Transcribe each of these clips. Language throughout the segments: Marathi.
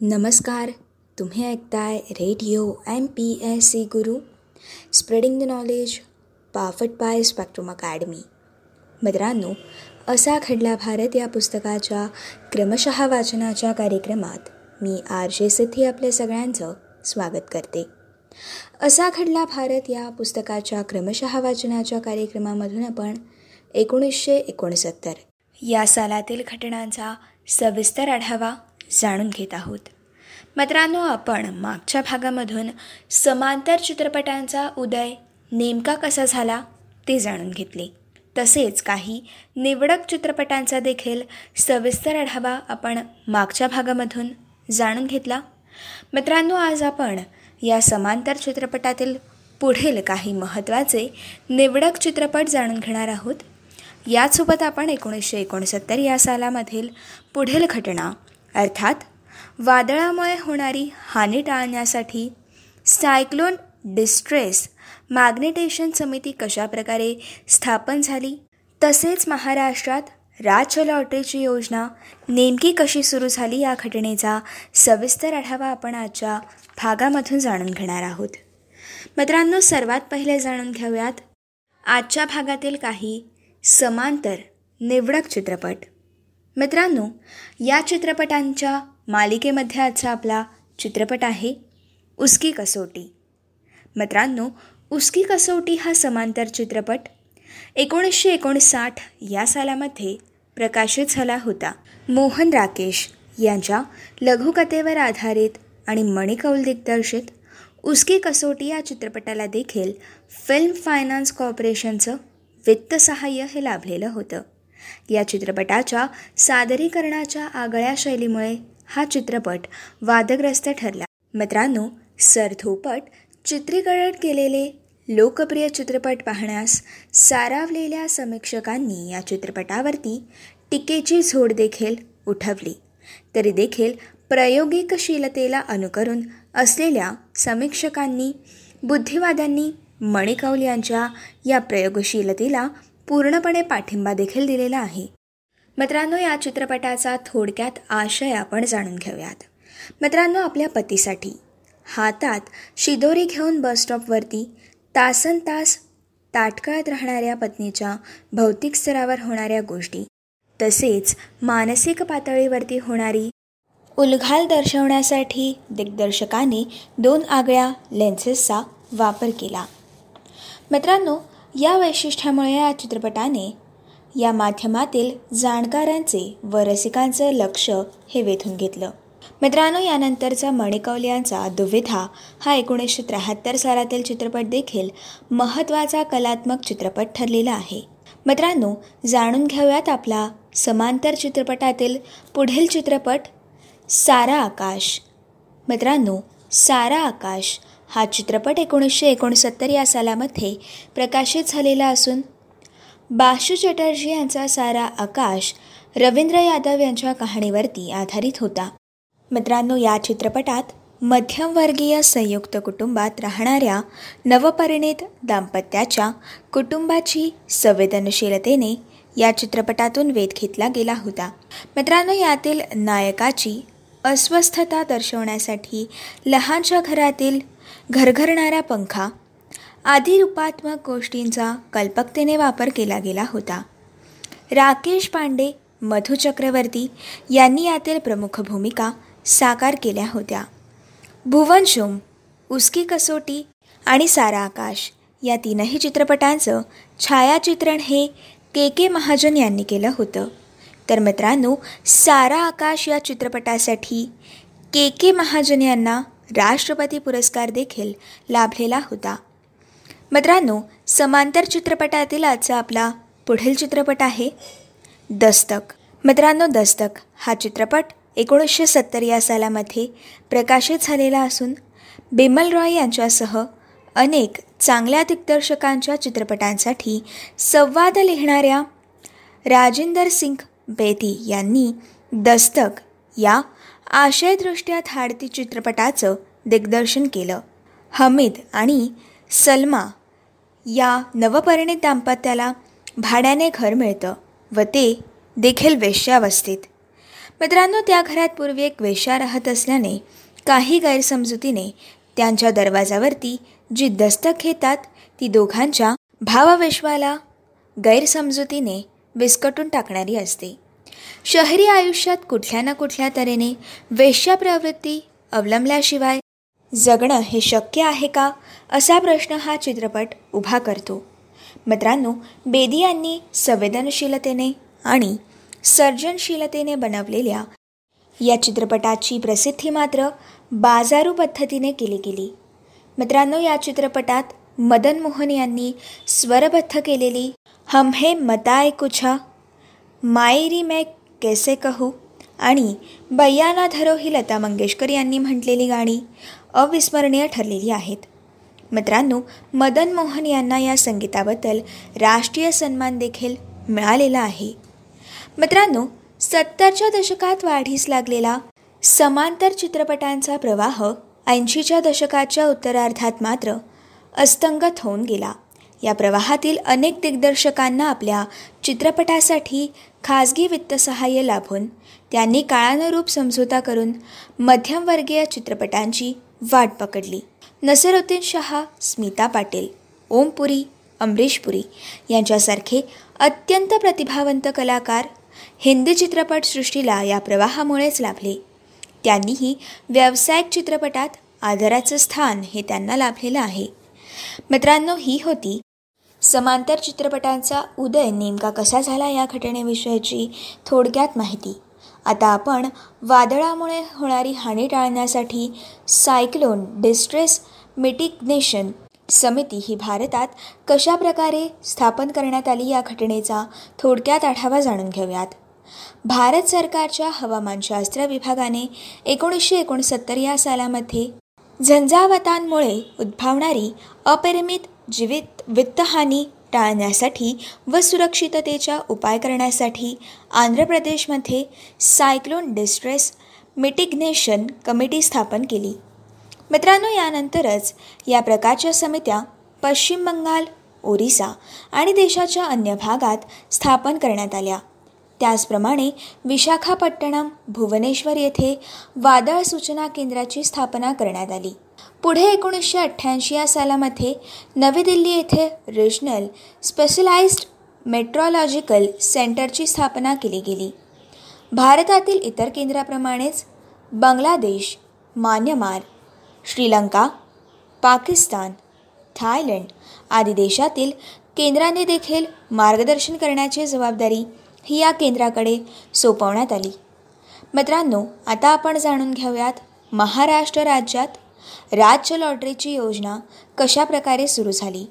नमस्कार तुम्ही ऐकताय radio M P S C Guru spreading the knowledge powered by Spectrum Academy मित्रांनो असा खडला भारत या पुस्तकाच्या क्रमशः वाचनाच्या कार्यक्रमात मी आर जे सिद्धी आपल्या सगळ्यांचं स्वागत करते. असा खडला भारत या पुस्तकाच्या क्रमशः वाचनाच्या कार्यक्रमामधून आपण एकोणीसशे एकोणसत्तर. या सालातील घटनांचा सविस्तर आढावा जाणून घेत आहोत. मित्रांनो आपण मागच्या भागामधून समांतर चित्रपटांचा उदय नेमका कसा झाला ते जाणून घेतले. तसेच काही निवडक चित्रपटांचा देखील सविस्तर आढावा आपण मागच्या भागामधून जाणून घेतला. मित्रांनो आज आपण या समांतर चित्रपटातील पुढील काही महत्त्वाचे निवडक चित्रपट जाणून घेणार आहोत. यासोबत आपण एकोणीसशे एकोणसत्तर या सालामधील पुढील घटना अर्थात वादळामुळे होणारी हानी टाळण्यासाठी सायक्लोन डिस्ट्रेस मॅग्नेटेशन समिती कशाप्रकारे स्थापन झाली? तसेच महाराष्ट्रात राज्य लॉटरीची योजना नेमकी कशी सुरू झाली या घटनेचा सविस्तर आढावा आपण आजच्या भागामधून जाणून घेणार आहोत. मित्रांनो सर्वात पहिले जाणून घेऊयात आजच्या भागातील काही समांतर निवडक चित्रपट. मित्रांनो या चित्रपटांच्या मालिकेमध्ये आजचा आपला चित्रपट आहे उसकी कसोटी. मित्रांनो उसकी कसोटी हा समांतर चित्रपट एकोणीसशे एकोणसाठ या सालामध्ये प्रकाशित झाला होता. मोहन राकेश यांच्या लघुकथेवर आधारित आणि मणिकौल दिग्दर्शित उसकी कसोटी या चित्रपटाला देखील फिल्म फायनान्स कॉर्पोरेशनचं वित्तसहाय्य हे लाभलेलं होतं. या चित्रपटाच्या सादरीकरणाच्या आगळ्या शैलीमुळे हा चित्रपट वादग्रस्त ठरला. मित्रांनो सरधोपट चित्रीकरण केलेले लोकप्रिय चित्रपट पाहण्यास सारावलेल्या समीक्षकांनी या चित्रपटावरती टीकेची झोड देखील उठवली. तरी देखील प्रयोगिकशीलतेला अनुकरून असलेल्या समीक्षकांनी बुद्धिवाद्यांनी मणिकौल यांच्या या प्रयोगशीलतेला पूर्णपणे पाठिंबा देखील दिलेला आहे. मित्रांनो या चित्रपटाचा थोडक्यात आशय आपण जाणून घेऊयात. मित्रांनो आपल्या पतीसाठी. हातात शिदोरी घेऊन बसस्टॉपवरती तासन तास ताटकळत राहणाऱ्या पत्नीच्या भौतिक स्तरावर होणाऱ्या गोष्टी तसेच मानसिक पातळीवरती होणारी उलघाल दर्शवण्यासाठी दिग्दर्शकाने दोन आगळ्या लेन्सेसचा वापर केला. मित्रांनो या वैशिष्ट्यामुळे या चित्रपटाने या माध्यमातील जाणकारांचे व रसिकांचं लक्ष हे वेधून घेतलं. मित्रांनो यानंतरचा मणिकौल यांचा दुविधा हा एकोणीसशे त्र्याहत्तर सालातील चित्रपट देखील महत्त्वाचा कलात्मक चित्रपट ठरलेला आहे. मित्रांनो जाणून घेऊयात आपला समांतर चित्रपटातील पुढील चित्रपट सारा आकाश. मित्रांनो सारा आकाश हा चित्रपट एकोणीसशे एकोणसत्तर या सालामध्ये प्रकाशित झालेला असून बाशू चटर्जी यांचा सारा आकाश रवींद्र यादव यांच्या कहाणीवरती आधारित होता. मित्रांनो या चित्रपटात मध्यमवर्गीय संयुक्त कुटुंबात राहणाऱ्या नवपरिणित दाम्पत्याच्या कुटुंबाची संवेदनशीलतेने या चित्रपटातून वेध घेतला गेला होता. मित्रांनो यातील नायकाची अस्वस्थता दर्शवण्यासाठी लहानशा घरातील घरघरणारा पंखा आदी रूपात्मक गोष्टींचा कल्पकतेने वापर केला गेला होता. राकेश पांडे मधु चक्रवर्ती यांनी यातील प्रमुख भूमिका साकार केल्या होत्या. भुवन शुम उसकी कसोटी आणि सारा आकाश या तीनही चित्रपटांचं छायाचित्रण हे के के महाजन यांनी केलं होतं. तर मित्रांनो सारा आकाश या चित्रपटासाठी के के महाजन यांना राष्ट्रपती पुरस्कार देखील लाभलेला होता. मित्रांनो समांतर चित्रपटातील आजचा आपला पुढील चित्रपट आहे दस्तक. मित्रांनो दस्तक हा चित्रपट एकोणीसशे सत्तर या सालामध्ये प्रकाशित झालेला असून बिमल रॉय यांच्यासह अनेक चांगल्या दिग्दर्शकांच्या चित्रपटांसाठी संवाद लिहिणाऱ्या राजेंदर सिंग बेदी यांनी दस्तक या आशयदृष्ट्या थाडती चित्रपटाचं दिग्दर्शन केलं. हमीद आणि सलमा या नवपरिणित दाम्पत्याला भाड्याने घर मिळतं व ते देखील वेश्यावस्थेत. मित्रांनो त्या घरात पूर्वी एक वेश्या राहत असल्याने काही गैरसमजुतीने त्यांच्या दरवाजावरती जी दस्तक घेतात ती दोघांच्या भावविश्वाला गैरसमजुतीने विस्कटून टाकणारी असते. शहरी आयुष्यात कुठल्या ना कुठल्या तऱ्हेने वेश्या प्रवृत्ती अवलंबल्याशिवाय जगणं हे शक्य आहे का असा प्रश्न हा चित्रपट उभा करतो. मित्रांनो बेदी यांनी संवेदनशीलतेने आणि सर्जनशीलतेने बनवलेल्या या चित्रपटाची प्रसिद्धी मात्र बाजारू पद्धतीने केली गेली. मित्रांनो या चित्रपटात मदन मोहन यांनी स्वरबद्ध केलेली हम हे मताय कुछा। मायरी मै कैसे कहू? आणि बैयाना धरो ही लता मंगेशकर यांनी म्हटलेली गाणी अविस्मरणीय ठरलेली आहेत. मित्रांनो मदन मोहन यांना या संगीताबद्दल राष्ट्रीय सन्मान देखील मिळालेला आहे. मित्रांनो सत्तरच्या दशकात वाढीस लागलेला समांतर चित्रपटांचा प्रवाह ऐंशीच्या दशकाच्या उत्तरार्धात मात्र अस्तंगत होऊन गेला. या प्रवाहातील अनेक दिग्दर्शकांना आपल्या चित्रपटासाठी खाजगी वित्तसहाय्य लाभून त्यांनी काळानुरूप समझोता करून मध्यमवर्गीय चित्रपटांची वाट पकडली. नसरुद्दीन शहा स्मिता पाटील ओमपुरी अमरीश पुरी यांच्यासारखे अत्यंत प्रतिभावंत कलाकार हिंदी चित्रपटसृष्टीला या प्रवाहामुळेच लाभले. त्यांनीही व्यावसायिक चित्रपटात आदराचं स्थान हे त्यांना लाभलेलं आहे. मित्रांनो ही होती समांतर चित्रपटांचा उदय नेमका कसा झाला या घटनेविषयीची थोडक्यात माहिती. आता आपण वादळामुळे होणारी हानी टाळण्यासाठी सायक्लोन डिस्ट्रेस मिटिग्नेशन समिती ही भारतात कशा प्रकारे स्थापन करण्यात आली या घटनेचा थोडक्यात आढावा जाणून घेऊयात. भारत सरकारच्या हवामानशास्त्र विभागाने एकोणीसशे एकोणसत्तर या सालामध्ये झंझावतांमुळे उद्भवणारी अपरिमित जीवित वित्तहानी टाळण्यासाठी व सुरक्षिततेच्या उपाय करण्यासाठी आंध्र प्रदेशमध्ये सायक्लोन डिस्ट्रेस मिटिग्नेशन कमिटी स्थापन केली. मित्रांनो यानंतरच या प्रकारच्या समित्या पश्चिम बंगाल ओरिसा आणि देशाच्या अन्य भागात स्थापन करण्यात आल्या. त्याचप्रमाणे विशाखापट्टणम भुवनेश्वर येथे वादळ सूचना केंद्राची स्थापना करण्यात आली. पुढे एकोणीसशे अठ्ठ्याऐंशी या सालामध्ये नवी दिल्ली येथे रिजनल स्पेशलाइज्ड मेट्रॉलॉजिकल सेंटरची स्थापना केली गेली. भारतातील इतर केंद्राप्रमाणेच बांगलादेश म्यानमार श्रीलंका पाकिस्तान थायलंड आदी देशातील केंद्राने देखील मार्गदर्शन करण्याची जबाबदारी ही या केंद्राकडे सोपवण्यात आली. मित्रांनो आता आपण जाणून घेऊयात महाराष्ट्र राज्यात राज्य लॉटरीची योजना कशा प्रकारे सुरू झाली.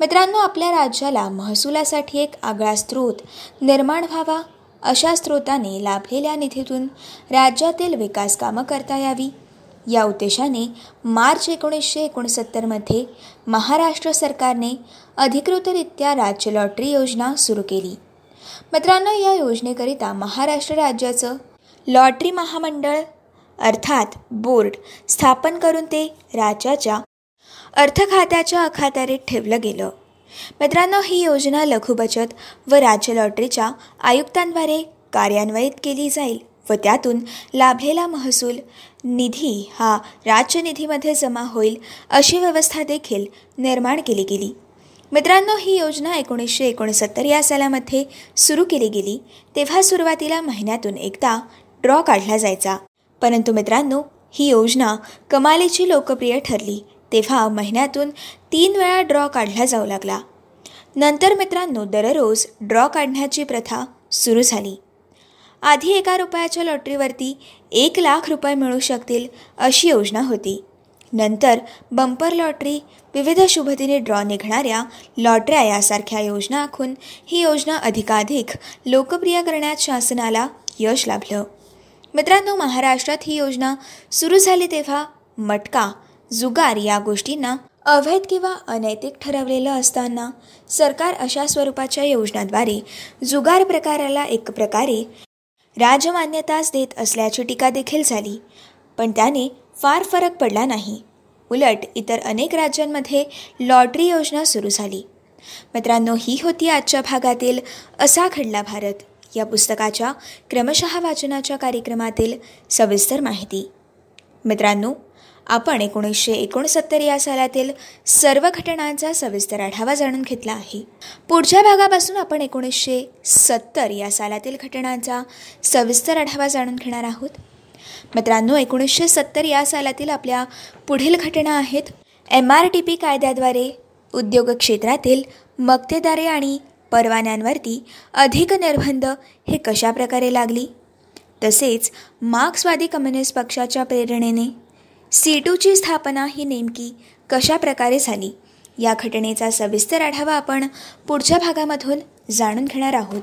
मित्रांनो आपल्या राज्याला महसुलासाठी एक आगळा स्रोत निर्माण व्हावा अशा स्रोताने लाभलेल्या निधीतून राज्यातील विकास कामं करता यावी. या उद्देशाने मार्च एकोणीसशे एकोणसत्तरमध्ये महाराष्ट्र सरकारने अधिकृतरित्या राज्य लॉटरी योजना सुरू केली. मित्रांनो या योजनेकरिता महाराष्ट्र राज्याचं लॉटरी महामंडळ अर्थात बोर्ड स्थापन करून ते राज्याच्या अर्थखात्याच्या अखात्यारीत ठेवलं गेलं. मित्रांनो ही योजना लघु बचत व राज्य लॉटरीच्या आयुक्तांद्वारे कार्यान्वित केली जाईल व त्यातून लाभलेला महसूल निधी हा राज्य निधीमध्ये जमा होईल अशी व्यवस्था देखील निर्माण केली गेली. मित्रांनो ही योजना एकोणीसशे एकोणसत्तर या सालामध्ये सुरू केली गेली. तेव्हा सुरुवातीला महिन्यातून एकदा ड्रॉ काढला जायचा. परंतु मित्रांनो ही योजना कमालीची लोकप्रिय ठरली. तेव्हा महिन्यातून तीन वेळा ड्रॉ काढला जाऊ लागला. नंतर मित्रांनो दररोज ड्रॉ काढण्याची प्रथा सुरू झाली. आधी एका रुपयाच्या लॉटरीवरती एक लाख रुपये मिळू शकतील अशी योजना होती. नंतर बंपर लॉटरी विविध शुभदिनी ड्रॉ निघणाऱ्या लॉटऱ्या यासारख्या योजना आखून ही योजना अधिकाधिक लोकप्रिय करण्यात शासनाला यश लाभलं. मित्रांनो महाराष्ट्रात ही योजना सुरू झाली तेव्हा मटका जुगार या गोष्टींना अवैध किंवा अनैतिक ठरवलेलं असताना सरकार अशा स्वरूपाच्या योजनाद्वारे जुगार प्रकाराला एक प्रकारे राजमान्यताच देत असल्याची टीका देखील झाली. पण त्याने फार फरक पडला नाही. उलट इतर अनेक राज्यांमध्ये लॉटरी योजना सुरू झाली. मित्रांनो ही होती आजच्या भागातील असा घडला भारत. या पुस्तकाच्या क्रमशः वाचनाच्या कार्यक्रमातील सविस्तर माहिती. मित्रांनो आपण एकोणीसशे एकोणसत्तर या सालातील सर्व घटनांचा सविस्तर आढावा जाणून घेतला आहे. पुढच्या भागापासून आपण एकोणीसशे सत्तर या सालातील घटनांचा सविस्तर आढावा जाणून घेणार आहोत. मित्रांनो एकोणीसशे सत्तर या सालातील आपल्या पुढील घटना आहेत. एम आर टी पी कायद्याद्वारे उद्योग क्षेत्रातील मक्तेदारे आणि परवान्यांवरती अधिक निर्बंध हे कशाप्रकारे लागली? तसेच मार्क्सवादी कम्युनिस्ट पक्षाच्या प्रेरणेने सी टूची स्थापना ही नेमकी कशा प्रकारे झाली? या घटनेचा सविस्तर आढावा आपण पुढच्या भागामधून जाणून घेणार आहोत.